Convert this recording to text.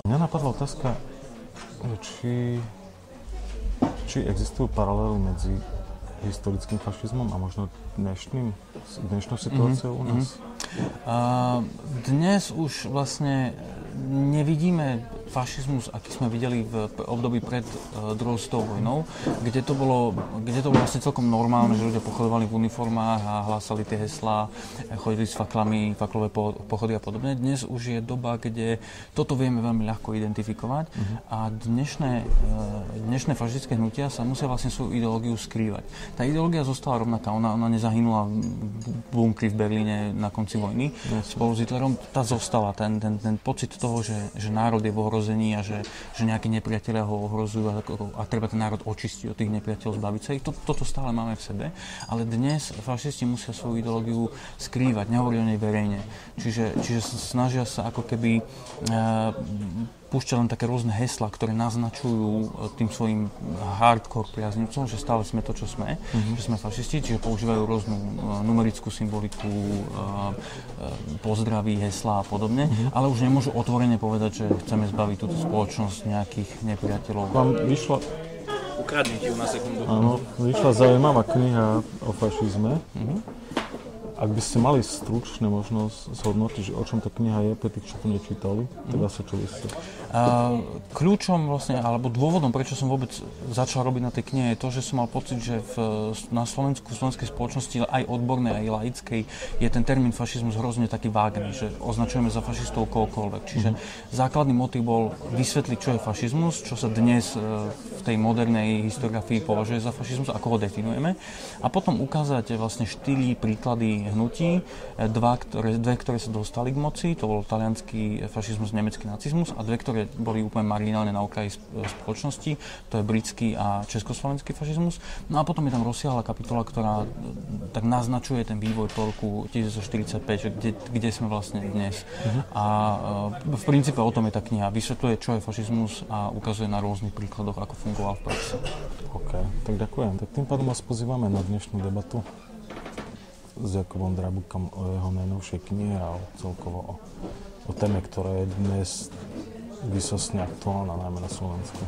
Mňa napadla otázka, či, či existujú paralely medzi historickým fašizmom a možno dnešným, dnešnou situáciou mm-hmm. u nás? Uh, dnes už vlastne nevidíme fašizmus, aký sme videli v období pred uh, druhou svetovou vojnou, kde to, bolo, kde to bolo vlastne celkom normálne, že ľudia pochodovali v uniformách a hlásali tie heslá, chodili s faklami, faklové pochody a podobne. Dnes už je doba, kde toto vieme veľmi ľahko identifikovať uh-huh. a dnešné, uh, dnešné fašistické hnutia sa musia vlastne svoju ideológiu skrývať. Tá ideológia zostala rovnaká, ona, ona nezahynula v bunkri v Berlíne na konci vojny yes. spolu s Hitlerom, tá zostala, ten, ten, ten pocit toho, že, že národ je v ohrození a že, že nejakí nepriatelia ho ohrozujú a, a treba ten národ očistiť od tých nepriateľov, zbaviť sa ich. To, toto stále máme v sebe, ale dnes fašisti musia svoju ideológiu skrývať, nehovorí o nej verejne. Čiže, čiže snažia sa ako keby uh, púšťa len také rôzne hesla, ktoré naznačujú e, tým svojim hardcore priaznivcom, že stále sme to, čo sme, mm-hmm. že sme fašisti, čiže používajú rôznu uh, numerickú symboliku, uh, pozdraví, hesla a podobne, mm-hmm. ale už nemôžu otvorene povedať, že chceme zbaviť túto spoločnosť nejakých nepriateľov. Vám vyšla... Ukradnite ju na sekundu. Áno, vyšla zaujímavá kniha o fašizme. Mm-hmm ak by ste mali stručne možnosť zhodnotiť, že o čom tá kniha je pre tých, čo to nečítali, tak asi čo by ste? Uh, kľúčom vlastne, alebo dôvodom, prečo som vôbec začal robiť na tej knihe, je to, že som mal pocit, že v, na Slovensku, v slovenskej spoločnosti, aj odbornej, aj laickej, je ten termín fašizmus hrozne taký vágný, že označujeme za fašistov kohokoľvek. Čiže mm. základný motiv bol vysvetliť, čo je fašizmus, čo sa dnes uh, v tej modernej historiografii považuje za fašizmus, ako ho definujeme. A potom ukázať vlastne štýly, príklady hnutí. E, dva, ktoré, dve, ktoré sa dostali k moci, to bol talianský fašizmus, nemecký nacizmus a dve, ktoré boli úplne marginálne na okraji spoločnosti, to je britský a československý fašizmus. No a potom je tam rozsiahla kapitola, ktorá e, tak naznačuje ten vývoj po roku 1945, že kde, kde sme vlastne dnes. Uh-huh. A e, v princípe o tom je tá kniha. Vysvetľuje, čo je fašizmus a ukazuje na rôznych príkladoch, ako fungoval v praxi. OK, tak ďakujem. Tak tým pádom vás pozývame na dnešnú debatu s Jakubom Drabukom o jeho najnovšej knihe a o, celkovo o, o téme, ktorá je dnes vysosne aktuálna, najmä na Slovensku.